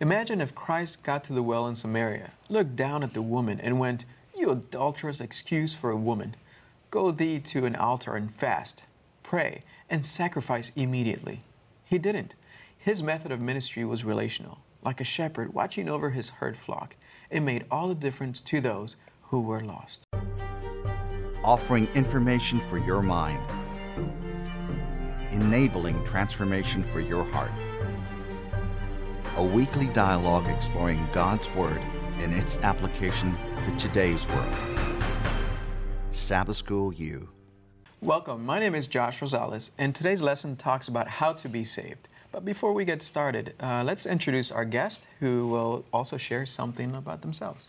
Imagine if Christ got to the well in Samaria, looked down at the woman, and went, You adulterous excuse for a woman. Go thee to an altar and fast, pray, and sacrifice immediately. He didn't. His method of ministry was relational, like a shepherd watching over his herd flock. It made all the difference to those who were lost. Offering information for your mind, enabling transformation for your heart. A weekly dialogue exploring God's Word and its application for today's world. Sabbath School U. Welcome. My name is Josh Rosales, and today's lesson talks about how to be saved. But before we get started, uh, let's introduce our guest who will also share something about themselves.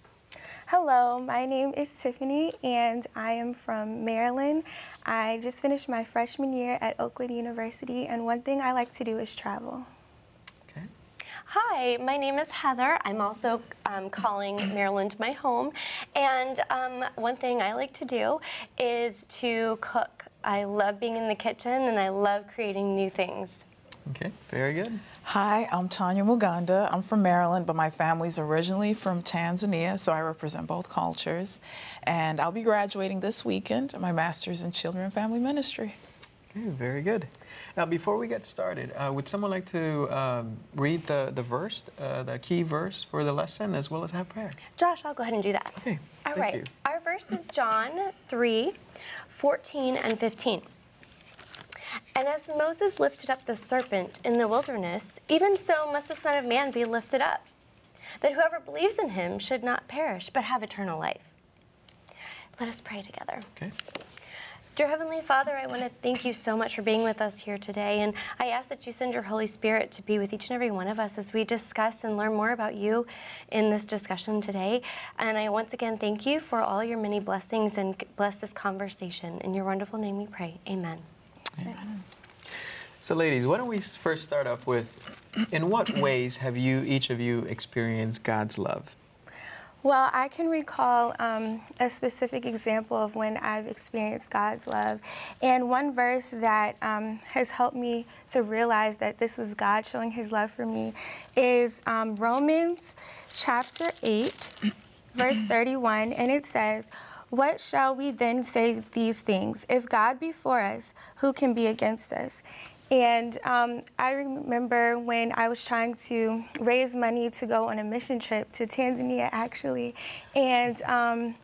Hello, my name is Tiffany and I am from Maryland. I just finished my freshman year at Oakwood University, and one thing I like to do is travel. Okay. Hi, my name is Heather. I'm also um, calling Maryland my home. And um, one thing I like to do is to cook. I love being in the kitchen and I love creating new things. Okay, very good. Hi, I'm Tanya Muganda. I'm from Maryland, but my family's originally from Tanzania, so I represent both cultures. And I'll be graduating this weekend, my master's in Children and Family Ministry. Okay, very good. Now, before we get started, uh, would someone like to um, read the, the verse, uh, the key verse for the lesson, as well as have prayer? Josh, I'll go ahead and do that. Okay, All right. you. Our verse is John 3 14 and 15. And as Moses lifted up the serpent in the wilderness, even so must the Son of Man be lifted up, that whoever believes in him should not perish, but have eternal life. Let us pray together. Okay. Dear Heavenly Father, I want to thank you so much for being with us here today. And I ask that you send your Holy Spirit to be with each and every one of us as we discuss and learn more about you in this discussion today. And I once again thank you for all your many blessings and bless this conversation. In your wonderful name we pray. Amen. So, ladies, why don't we first start off with in what ways have you, each of you, experienced God's love? Well, I can recall um, a specific example of when I've experienced God's love. And one verse that um, has helped me to realize that this was God showing his love for me is um, Romans chapter 8, verse 31. And it says, What shall we then say these things? If God be for us, who can be against us? And um, I remember when I was trying to raise money to go on a mission trip to Tanzania, actually. And um,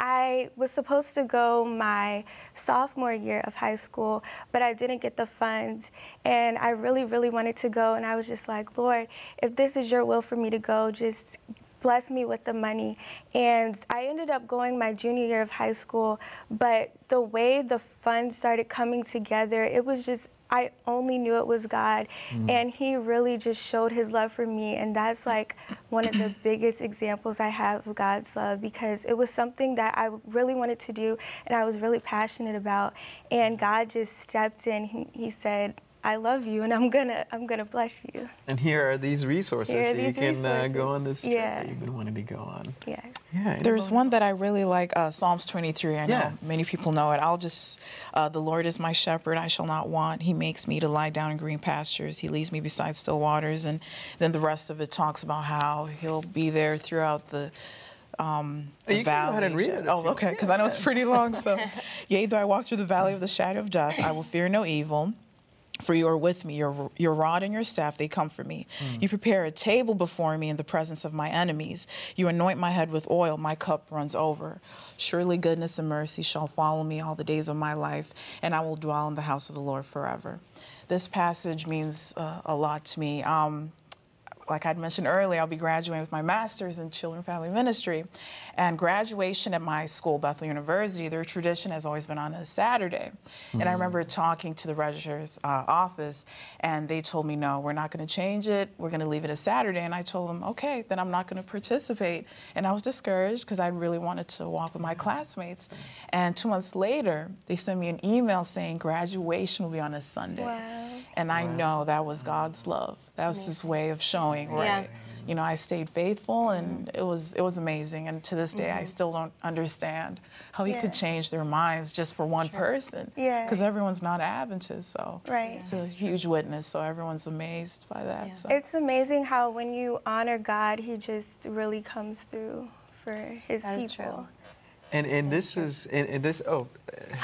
I was supposed to go my sophomore year of high school, but I didn't get the funds. And I really, really wanted to go. And I was just like, Lord, if this is your will for me to go, just bless me with the money. And I ended up going my junior year of high school, but the way the funds started coming together, it was just, I only knew it was God. Mm. And He really just showed His love for me. And that's like one of the biggest examples I have of God's love because it was something that I really wanted to do and I was really passionate about. And God just stepped in. He, he said, I love you and I'm gonna I'm gonna bless you. And here are these resources Here are so these you can Uh, go on this trip Yeah. that you've been wanting to go on. Yes. Yeah. There's one that I really like, uh, Psalms 23. I know Yeah. many people know it. I'll just, uh, the Lord is my shepherd, I shall not want. He makes me to lie down in green pastures. He leads me beside still waters. And then the rest of it talks about how He'll be there throughout the. Um, Oh, you the can go ahead and read it Oh, okay, because I know it's pretty long. So, yea, though I walk through the valley of the shadow of death, I will fear no evil. For you are with me, your, your rod and your staff, they comfort me. You prepare a table before me in the presence of my enemies. You anoint my head with oil, my cup runs over. Surely goodness and mercy shall follow me all the days of my life, and I will dwell in the house of the Lord forever. This passage means uh, a lot to me. Um, like I'd mentioned earlier, I'll be graduating with my master's in children and family ministry. And graduation at my school, Bethel University, their tradition has always been on a Saturday. And I remember talking to the registrar's uh, office, and they told me, no, we're not going to change it. We're going to leave it a Saturday. And I told them, okay, then I'm not going to participate. And I was discouraged because I really wanted to walk with my classmates. And two months later, they sent me an email saying graduation will be on a Sunday. Wow. And I know that was mm-hmm. God's love. That was his way of showing, Yeah. right? you know, I stayed faithful, and it was it was amazing. And to this day, I mm-hmm. still don't understand how he could change their minds just for one person. Yeah. Because everyone's not Adventist, so Right. it's a huge witness. So everyone's amazed by that. Yeah. So. It's amazing how when you honor God, He just really comes through for His That is people. True. And and this is and, and this oh,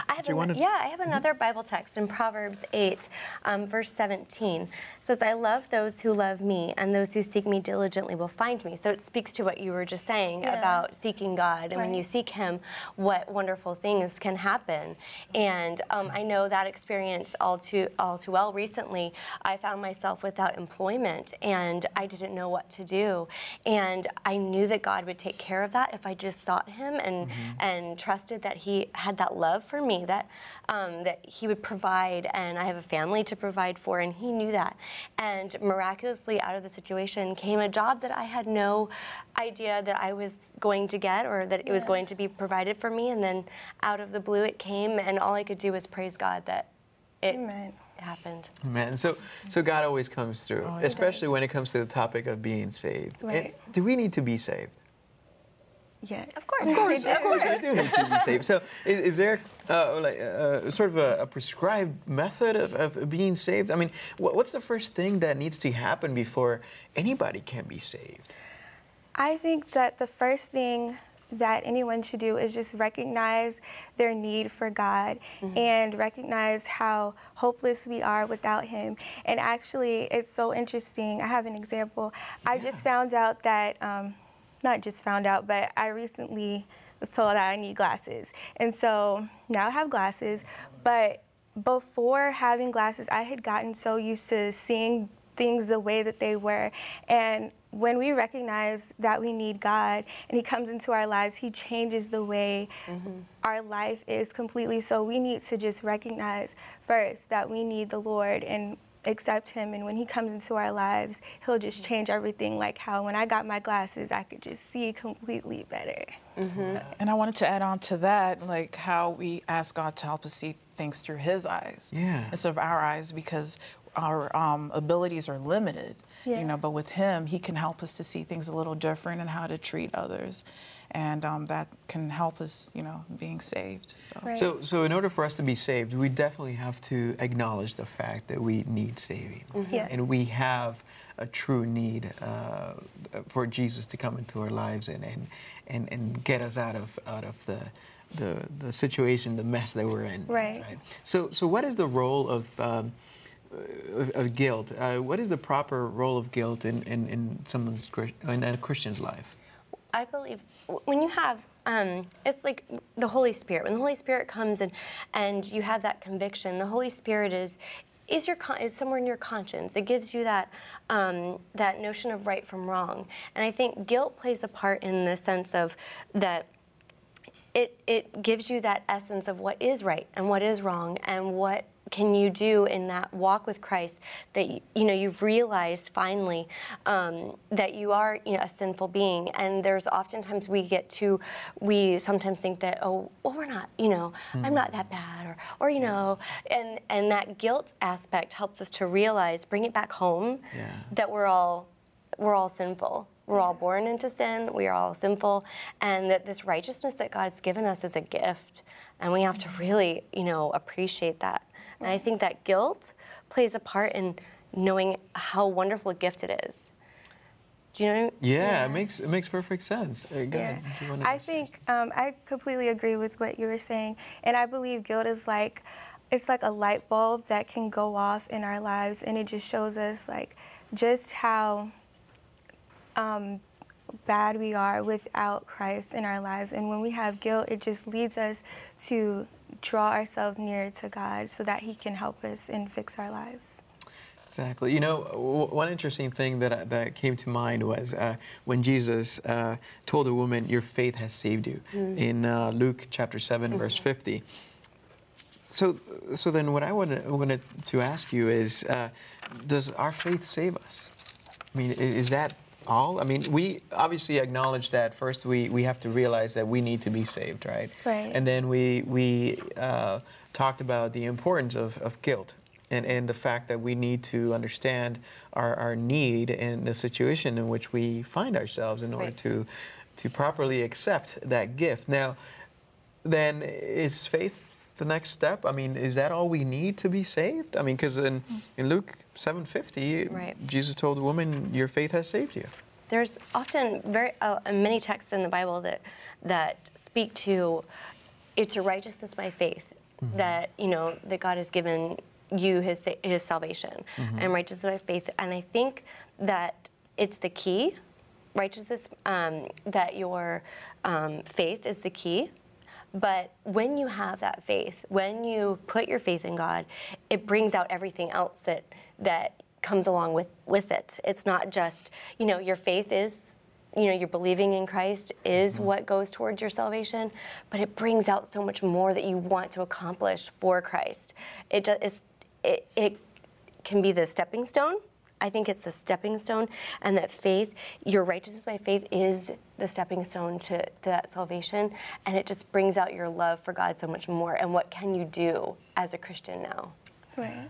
I have do you an- want to? yeah, I have another Bible text in Proverbs 8, um, verse 17. It says, I love those who love me, and those who seek me diligently will find me. So it speaks to what you were just saying Yeah. about seeking God. And when you seek Him, what wonderful things can happen. And um, I know that experience all too, all too well. Recently, I found myself without employment, and I didn't know what to do. And I knew that God would take care of that if I just sought Him and, and trusted that He had that love for me, that, um, that He would provide. And I have a family to provide for, and He knew that. And miraculously, out of the situation came a job that I had no idea that I was going to get or that it was going to be provided for me. And then out of the blue, it came, and all I could do was praise God that it Amen. happened. Man, so so God always comes through, Oh, especially does. when it comes to the topic of being saved. And Right. do we need to be saved? Yes. Of course. Of course. Of course, we do need to be saved. So, is, is there uh, like uh, sort of a, a prescribed method of, of being saved? I mean, what, what's the first thing that needs to happen before anybody can be saved? I think that the first thing that anyone should do is just recognize their need for God and recognize how hopeless we are without Him. And actually, it's so interesting. I have an example. I just found out that, um, not just found out, but I recently was told that I need glasses. And so now I have glasses, but before having glasses, I had gotten so used to seeing things the way that they were. And when we recognize that we need God and He comes into our lives, He changes the way mm-hmm. our life is completely. So we need to just recognize first that we need the Lord and accept Him. And when He comes into our lives, He'll just change everything. Like how when I got my glasses, I could just see completely better. And I wanted to add on to that, like how we ask God to help us see things through His eyes Yeah. instead of our eyes, because our um, abilities are limited. Yeah. You know, but with Him, He can help us to see things a little different and how to treat others, and um, that can help us, you know, being saved. So. Right. So, so in order for us to be saved, we definitely have to acknowledge the fact that we need saving, Yes. and we have a true need uh, for Jesus to come into our lives and, and and and get us out of out of the. The, the situation, the mess that we're in. Right. So, so what is the role of, um, of, of guilt? Uh, what is the proper role of guilt in, in, in someone's in a Christian's life? I believe when you have um, it's like the Holy Spirit. When the Holy Spirit comes and and you have that conviction, the Holy Spirit is is your is somewhere in your conscience. It gives you that um, that notion of right from wrong. And I think guilt plays a part in the sense of that it it gives you that essence of what is right and what is wrong and what can you do in that walk with Christ that you, know you've realized finally um, that you are you know, a sinful being and there's oftentimes we get to we sometimes think that oh well we're not you know I'm not that bad or or you know and and that guilt aspect helps us to realize bring it back home Yeah. that we're all we're all sinful. We're all born into sin. We are all sinful, and that this righteousness that God's given us is a gift, and we have to really, you know, appreciate that. And I think that guilt plays a part in knowing how wonderful a gift it is. Do you know? What I mean? Yeah, it makes it makes perfect sense. Uh, go Yeah. ahead. Do you wanna I think um, I completely agree with what you were saying, and I believe guilt is like it's like a light bulb that can go off in our lives, and it just shows us like just how um, bad we are without Christ in our lives. And when we have guilt, it just leads us to draw ourselves nearer to God so that He can help us and fix our lives. Exactly. You know, w- one interesting thing that, that came to mind was uh, when Jesus uh, told a woman, Your faith has saved you, in uh, Luke chapter 7, verse 50. So, so then what I wanted, wanted to ask you is uh, Does our faith save us? I mean, is that all? I mean, we obviously acknowledge that first we, we have to realize that we need to be saved, right? Right. And then we, we uh, talked about the importance of, of guilt and, and the fact that we need to understand our, our need and the situation in which we find ourselves in order Right. to to properly accept that gift. Now, then is faith the next step? I mean, is that all we need to be saved? I mean, because in, in Luke 7:50, Right. Jesus told the woman, "Your faith has saved you." There's often very uh, many texts in the Bible that that speak to it's a righteousness by faith that you know that God has given you His His salvation and righteousness by faith, and I think that it's the key. Righteousness, um, that your um, faith is the key. But when you have that faith, when you put your faith in God, it brings out everything else that that comes along with with it. It's not just you know your faith is you know you're believing in Christ is mm-hmm. what goes towards your salvation, but it brings out so much more that you want to accomplish for Christ. It does. It, it can be the stepping stone. I think it's the stepping stone, and that faith, your righteousness by faith, is the stepping stone to, to that salvation, and it just brings out your love for God so much more. And what can you do as a Christian now? Right.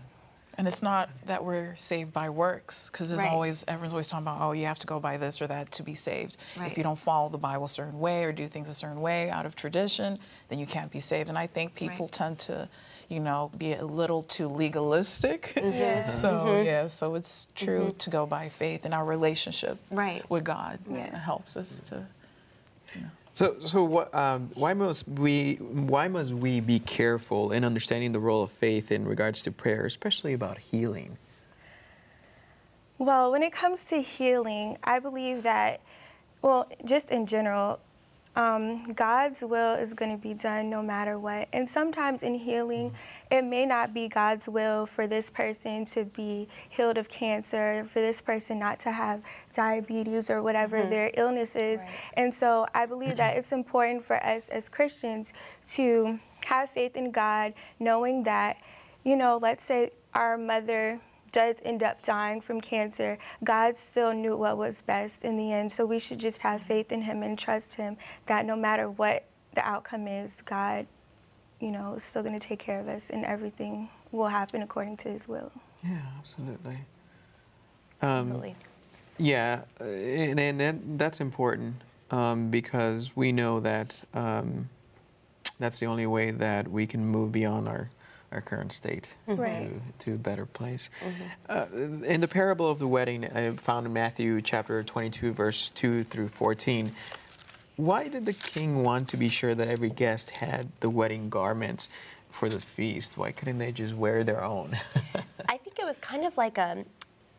And it's not that we're saved by works, because there's Right. always everyone's always talking about, oh, you have to go by this or that to be saved. Right. If you don't follow the Bible a certain way or do things a certain way out of tradition, then you can't be saved. And I think people Right. tend to, you know, be a little too legalistic. Yeah. Mm-hmm. So mm-hmm. yeah, so it's true mm-hmm. to go by faith and our relationship Right. with God Yeah. helps us to. So, so what, um, why must we why must we be careful in understanding the role of faith in regards to prayer, especially about healing? Well, when it comes to healing, I believe that, well, just in general, um, God's will is going to be done no matter what. And sometimes in healing, it may not be God's will for this person to be healed of cancer, for this person not to have diabetes or whatever their illness is. And so I believe that it's important for us as Christians to have faith in God, knowing that, you know, let's say our mother does end up dying from cancer, God still knew what was best in the end. So we should just have faith in Him and trust Him that no matter what the outcome is, God, you know, is still going to take care of us and everything will happen according to His will. Yeah, absolutely. Um, Absolutely. Yeah, uh, and, and that, that's important um, because we know that um, that's the only way that we can move beyond our, our current state mm-hmm. Right. to, to a better place. Mm-hmm. Uh, in the parable of the wedding, I found in Matthew chapter 22, verse 2 through 14, why did the king want to be sure that every guest had the wedding garments for the feast? Why couldn't they just wear their own? I think it was kind of like a,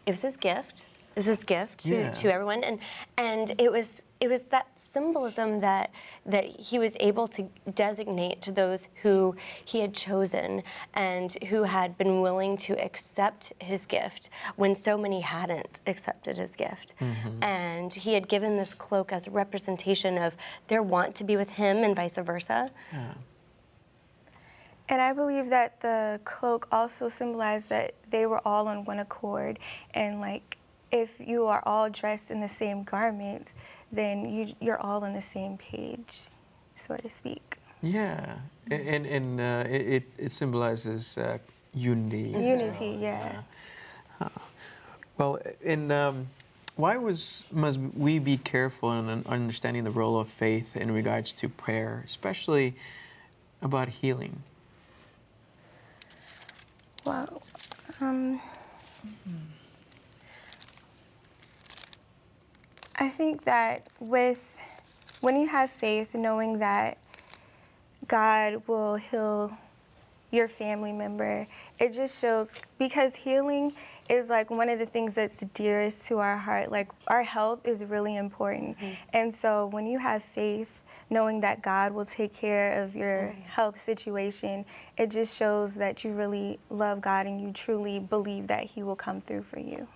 it was his gift. It was his gift to, Yeah. to everyone, and and it was it was that symbolism that that he was able to designate to those who he had chosen and who had been willing to accept his gift when so many hadn't accepted his gift, mm-hmm. and he had given this cloak as a representation of their want to be with him and vice versa. And I believe that the cloak also symbolized that they were all on one accord. And like, if you are all dressed in the same garments, then you, you're all on the same page, so to speak. Yeah, a- and and uh, it it- it symbolizes uh, unity. Unity, well, yeah. Huh. Well, and um, why was must we be careful in understanding the role of faith in regards to prayer, especially about healing? Well, um, I think that with when you have faith, knowing that God will heal your family member, it just shows because healing is like one of the things that's dearest to our heart. Like our health is really important. Mm-hmm. And so when you have faith, knowing that God will take care of your oh, health situation, it just shows that you really love God and you truly believe that He will come through for you.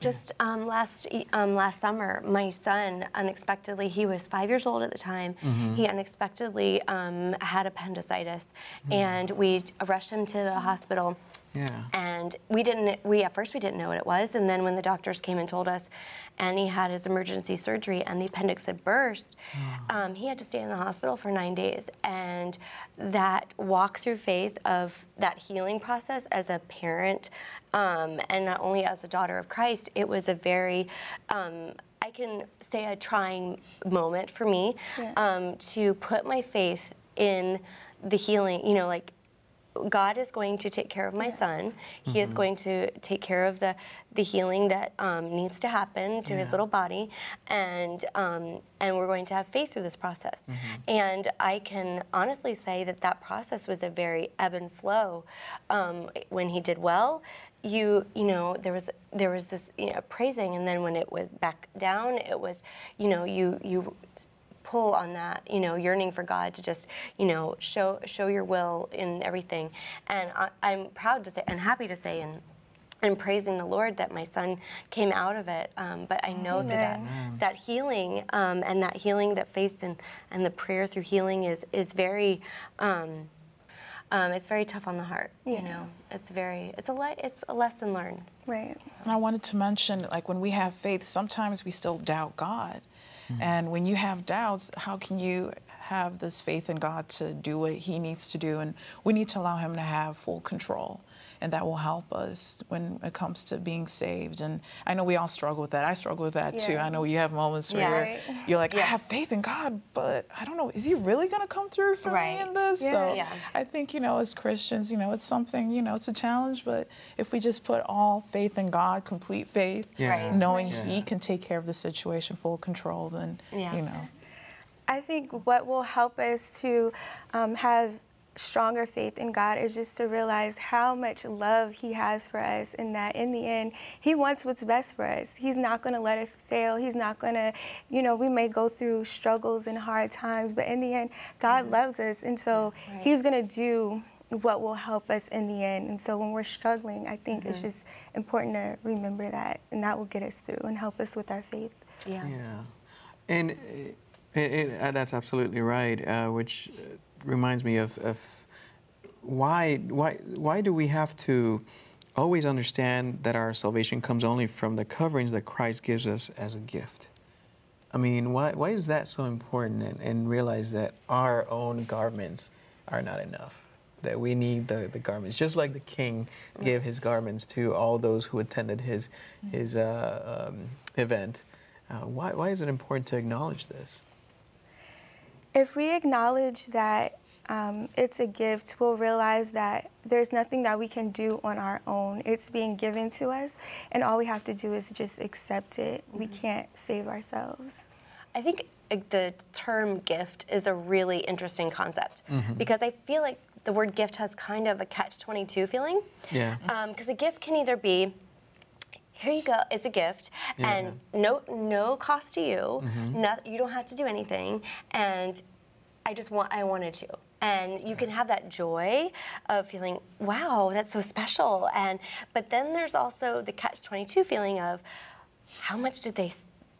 Just um, last um, last summer, my son unexpectedly, he was five years old at the time. He unexpectedly um, had appendicitis, and we rushed him to the hospital. Yeah. And we didn't, we at first we didn't know what it was. And then when the doctors came and told us, and he had his emergency surgery and the appendix had burst, um, he had to stay in the hospital for nine days. And that walk through faith of that healing process as a parent, um, and not only as a daughter of Christ, it was a very, um, I can say a trying moment for me Yeah. um, to put my faith in the healing, you know, like God is going to take care of my son. He is going to take care of the the healing that um, needs to happen to his little body, and um, and we're going to have faith through this process. And I can honestly say that that process was a very ebb and flow. Um, when he did well, you you know there was there was this you know, praising, and then when it was back down, it was you know you you pull on that, you know, yearning for God to just, you know, show show your will in everything. And I, I'm proud to say and happy to say and and praising the Lord that my son came out of it. Um, but I know that that, that healing um, and that healing, that faith and, and the prayer through healing is is very. Um, um, it's very tough on the heart, you know. It's very, it's a, le- it's a lesson learned. Right. And I wanted to mention, like, when we have faith, sometimes we still doubt God. And when you have doubts, how can you have this faith in God to do what He needs to do? And we need to allow Him to have full control. And that will help us when it comes to being saved. And I know we all struggle with that. I struggle with that too. I know you have moments where Yeah. you're, Right. you're like, I have faith in God, but I don't know, is He really going to come through for me in this? Yeah. So Yeah. I think, you know, as Christians, you know, it's something, you know, it's a challenge, but if we just put all faith in God, complete faith, Yeah. Right. knowing Yeah. He can take care of the situation, full control, then, Yeah. you know. I think what will help us to um, have stronger faith in God is just to realize how much love He has for us, and that in the end, He wants what's best for us. He's not going to let us fail. He's not going to, you know, we may go through struggles and hard times, but in the end, God loves us, and so Right. He's going to do what will help us in the end. And so when we're struggling, I think it's just important to remember that, and that will get us through and help us with our faith. Yeah. Yeah, and uh, it, it, uh, that's absolutely right. Uh, which uh, reminds me of, of why why why do we have to always understand that our salvation comes only from the coverings that Christ gives us as a gift? I mean, why why is that so important? And, and realize that our own garments are not enough. That we need the, the garments, just like the king gave his garments to all those who attended his his uh, um, event. Uh, why, why is it important to acknowledge this? If we acknowledge that um, it's a gift, we'll realize that there's nothing that we can do on our own. It's being given to us, and all we have to do is just accept it. We can't save ourselves. I think uh, the term gift is a really interesting concept because I feel like the word gift has kind of a catch 22 feeling. Yeah. Because a gift can either be, here you go, it's a gift, Yeah. and no no cost to you. No, you don't have to do anything, and I just want I wanted to. And you can have that joy of feeling, wow, that's so special. And but then there's also the catch 22 feeling of, how much did they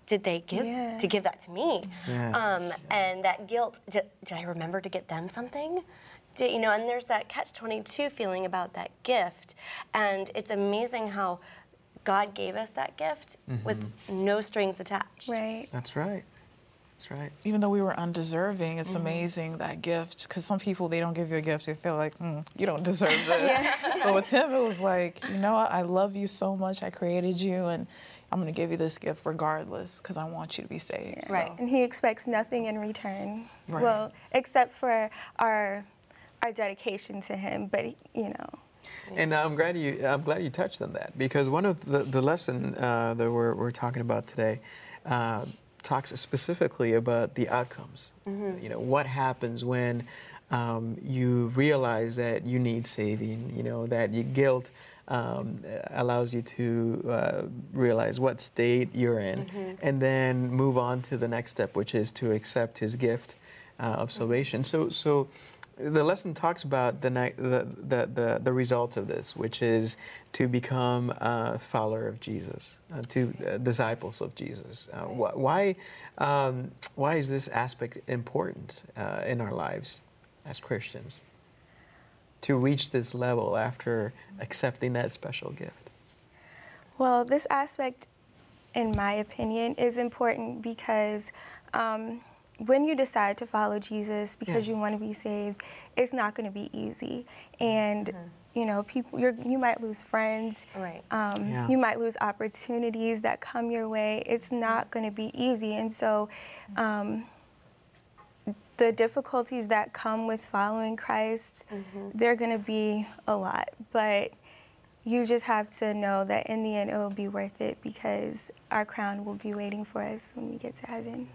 did they give Yeah. to give that to me? Yeah. Um, and that guilt, did, did I remember to get them something? Did, you know, and there's that catch 22 feeling about that gift. And it's amazing how God gave us that gift with no strings attached. Right. That's right. That's right. Even though we were undeserving, it's amazing that gift. Because some people, they don't give you a gift, they feel like, mm, you don't deserve this. But with him, it was like, you know? I love you so much. I created you, and I'm going to give you this gift regardless because I want you to be saved. Right. So, And He expects nothing in return. Right. Well, except for our our dedication to Him. But you know, And I'm glad you I'm glad you touched on that because one of the the lesson uh, that we're we're talking about today uh, talks specifically about the outcomes. You know what happens when um, you realize that you need saving. You know that your guilt. Um, allows you to uh, realize what state you're in, and then move on to the next step, which is to accept His gift uh, of salvation. So, so the lesson talks about the, the, the, the, the results of this, which is to become a follower of Jesus, uh, to uh, disciples of Jesus. Uh, wh- why, um, why is this aspect important uh, in our lives as Christians? to reach this level after accepting that special gift? Well, this aspect, in my opinion, is important because um, when you decide to follow Jesus because Yeah. you want to be saved, it's not going to be easy. Mm-hmm. And, mm-hmm. you know, people, you're, you might lose friends. Right. Um, Yeah. You might lose opportunities that come your way. It's mm-hmm. not going to be easy. And so, um, the difficulties that come with following Christ, they're going to be a lot. But you just have to know that in the end, it will be worth it because our crown will be waiting for us when we get to heaven.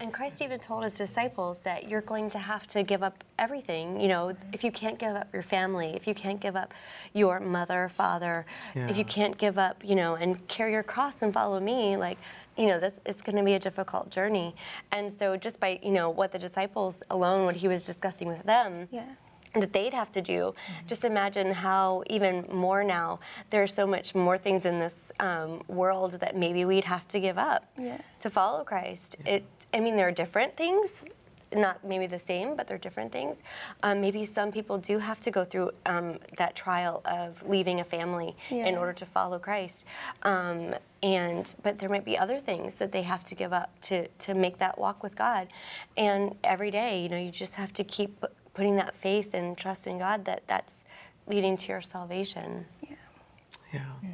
And Christ even told his disciples that you're going to have to give up everything. You know, if you can't give up your family, if you can't give up your mother, father, if you can't give up, you know, and carry your cross and follow me, like, you know, this it's going to be a difficult journey. And so, just by you know what the disciples alone, what he was discussing with them, Yeah. that they'd have to do. Just imagine how even more now there's so much more things in this um, world that maybe we'd have to give up Yeah. to follow Christ. It, I mean, there are different things. Not maybe the same, but they're different things. Um, maybe some people do have to go through um, that trial of leaving a family in order to follow Christ. Um, and but there might be other things that they have to give up to to make that walk with God. And every day, you know, you just have to keep putting that faith and trust in God that that's leading to your salvation. Yeah. Yeah.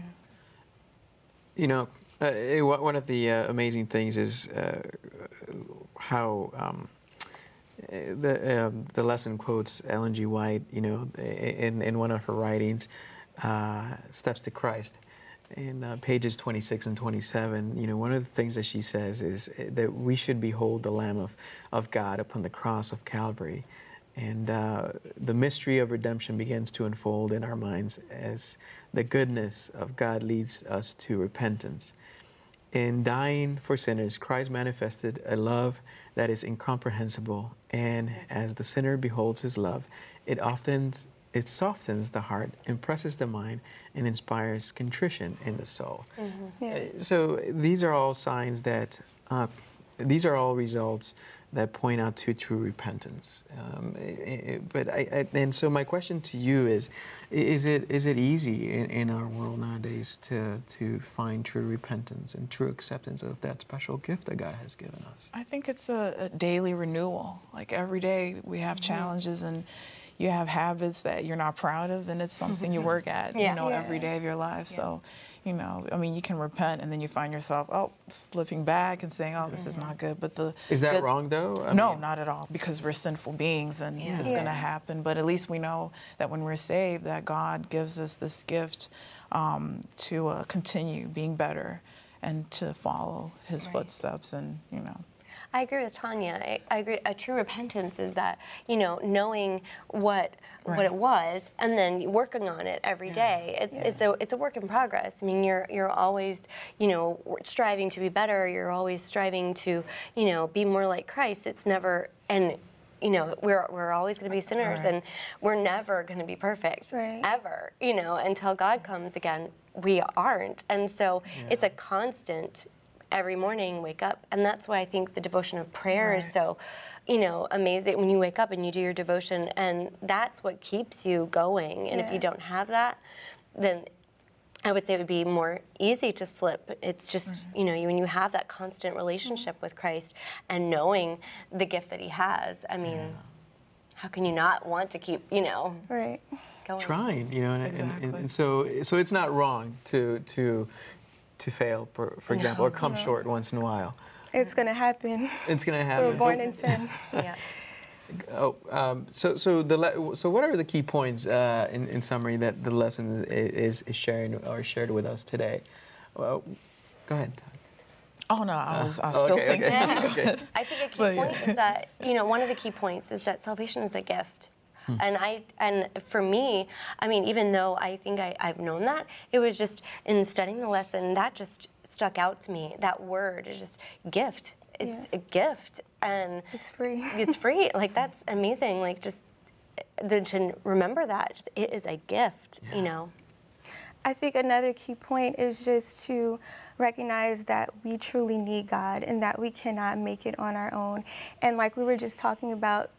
You know, uh, eh, one of the uh, amazing things is uh, how um, eh, the um, the lesson quotes Ellen G. White. You know, in in one of her writings, uh, "Steps to Christ." In uh, pages 26 and 27, you know, one of the things that she says is eh, that we should behold the Lamb of, of God upon the cross of Calvary. And uh, the mystery of redemption begins to unfold in our minds as the goodness of God leads us to repentance. In dying for sinners, Christ manifested a love that is incomprehensible, and as the sinner beholds his love, it often it softens the heart, impresses the mind, and inspires contrition in the soul. Yeah. Uh, So these are all signs that uh, these are all results that point out to true repentance. Um, i- i- but I, I, and so my question to you is: Is it is it easy in, in our world nowadays to to find true repentance and true acceptance of that special gift that God has given us? I think it's a, a daily renewal. Like every day we have challenges and you have habits that you're not proud of, and it's something you work at, Yeah. you know, Yeah. every day of your life. So, you know, I mean, you can repent and then you find yourself, oh, slipping back and saying, oh, this is not good. But the Is that good- wrong though? I no, mean- not at all, because we're sinful beings and it's Yeah. going to happen. But at least we know that when we're saved, that God gives us this gift um, to uh, continue being better and to follow His Right. footsteps, and you know. I agree with Tanya. I, I agree. A true repentance is that you know knowing what what it was and then working on it every day. It's it's a it's a work in progress. I mean, you're you're always you know striving to be better. You're always striving to you know be more like Christ. It's never and. You know, we're, we're always going to be sinners, Right. and we're never going to be perfect, Right. ever. You know, until God comes again, we aren't. And so it's a constant every morning wake up. And that's why i think the devotion of prayer is so you know amazing when you wake up and you do your devotion and that's what keeps you going. And if you don't have that then i would say it would be more easy to slip. It's just you know when you have that constant relationship mm-hmm. with christ and knowing the gift that he has i mean how can you not want to keep you know Right. going? Trying, you know, and, and- and, Exactly. and so so it's not wrong to to to fail, for, for example, or come short once in a while. It's going to happen. It's going to happen. We happen. were born but- in sin. yeah Oh, um, so so the le- so what are the key points uh, in, in summary that the lesson is, is sharing or shared with us today? Well, go ahead. Oh no, I was, I was oh, still okay, thinking. okay. okay. I think a key But, yeah. point is that you know one of the key points is that salvation is a gift. Hmm. And I and for me, I mean, even though I think I, I've known that, it was just in studying the lesson that just stuck out to me. That word is just gift. It's Yeah. a gift, and It's free. it's free. Like that's amazing. Like just eh, the, to remember that just, it is a gift. You know. I think another key point is just to recognize that we truly need God and that we cannot make it on our own. And like we were just talking about,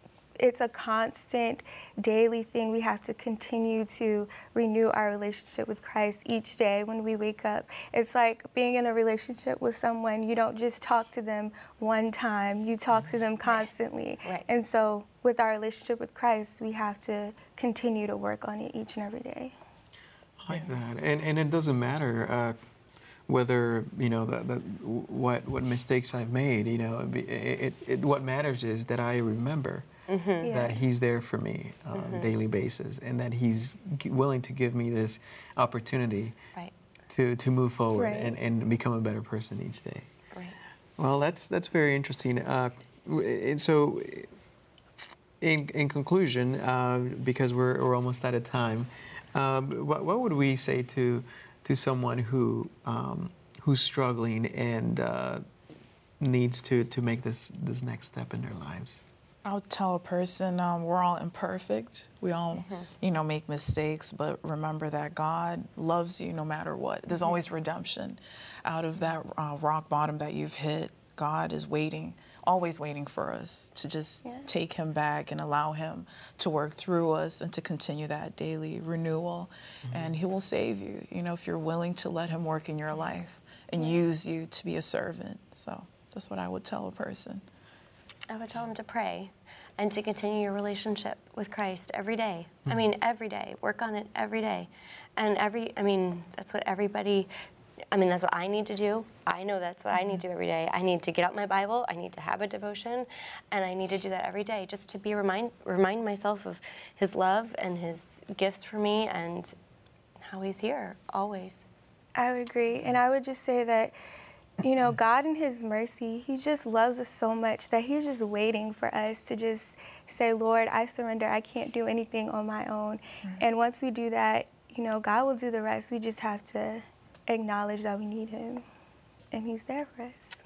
it's a constant daily thing. We have to continue to renew our relationship with Christ each day when we wake up. It's like being in a relationship with someone, you don't just talk to them one time, you talk to them constantly. Right. And so with our relationship with Christ, we have to continue to work on it each and every day. I like that. And, and it doesn't matter uh, whether, you know, the, the, what, what mistakes I've made, you know, it, it, it, what matters is that I remember Yeah. that he's there for me on a daily basis and that he's g- willing to give me this opportunity Right. to, to move forward Right. and, and become a better person each day. Right. Well, that's that's very interesting. Uh, and so, in in conclusion, uh, because we're, we're almost out of time, um, what, what would we say to to someone who um, who's struggling and uh, needs to, to make this this next step in their lives? I would tell a person um, we're all imperfect. We all, you know, make mistakes, but remember that God loves you no matter what. There's always redemption out of that uh, rock bottom that you've hit. God is waiting, always waiting for us to just Yeah. take Him back and allow Him to work through us and to continue that daily renewal. And He will save you, you know, if you're willing to let Him work in your life and use you to be a servant. So that's what I would tell a person. I would tell them to pray and to continue your relationship with Christ every day. I hmm. mean, every day. Work on it every day. And every, I mean, that's what everybody, I mean, that's what I need to do. I know that's what I need to hmm. do every day. I need to get out my Bible, I need to have a devotion, and I need to do that every day just to be remind, remind myself of His love and His gifts for me and how He's here always. I would agree. And I would just say that, you know, God in His mercy, He just loves us so much that He's just waiting for us to just say, Lord, I surrender. I can't do anything on my own. And once we do that, you know, God will do the rest. We just have to acknowledge that we need Him. And He's there for us.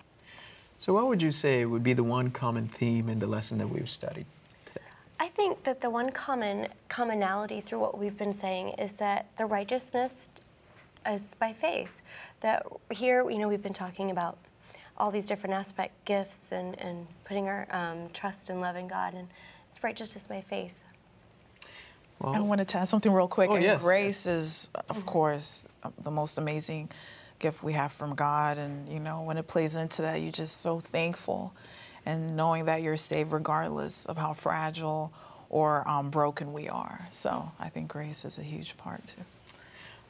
So, what would you say would be the one common theme in the lesson that we've studied today? I think that the one common commonality through what we've been saying is that the righteousness is by faith. That here, you know, we've been talking about all these different aspect gifts and, and putting our um, trust and love in God, and it's righteousness my faith. Well, I wanted to add something real quick. Oh, and yes. grace is, of course, uh, the most amazing gift we have from God. And, you know, when it plays into that, you're just so thankful. And knowing that you're saved regardless of how fragile or um, broken we are. So I think grace is a huge part, too.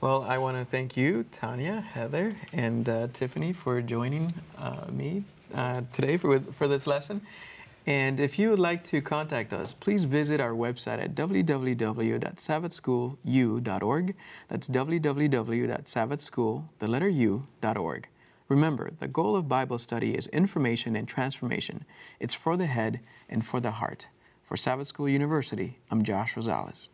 Well, I want to thank you, Tanya, Heather, and uh, Tiffany for joining uh, me uh, today for, for this lesson. And if you would like to contact us, please visit our website at www.sabbathschoolu.org. That's www.sabbathschool, the letter u.org. Remember, the goal of Bible study is information and transformation. It's for the head and for the heart. For Sabbath School University, I'm Josh Rosales.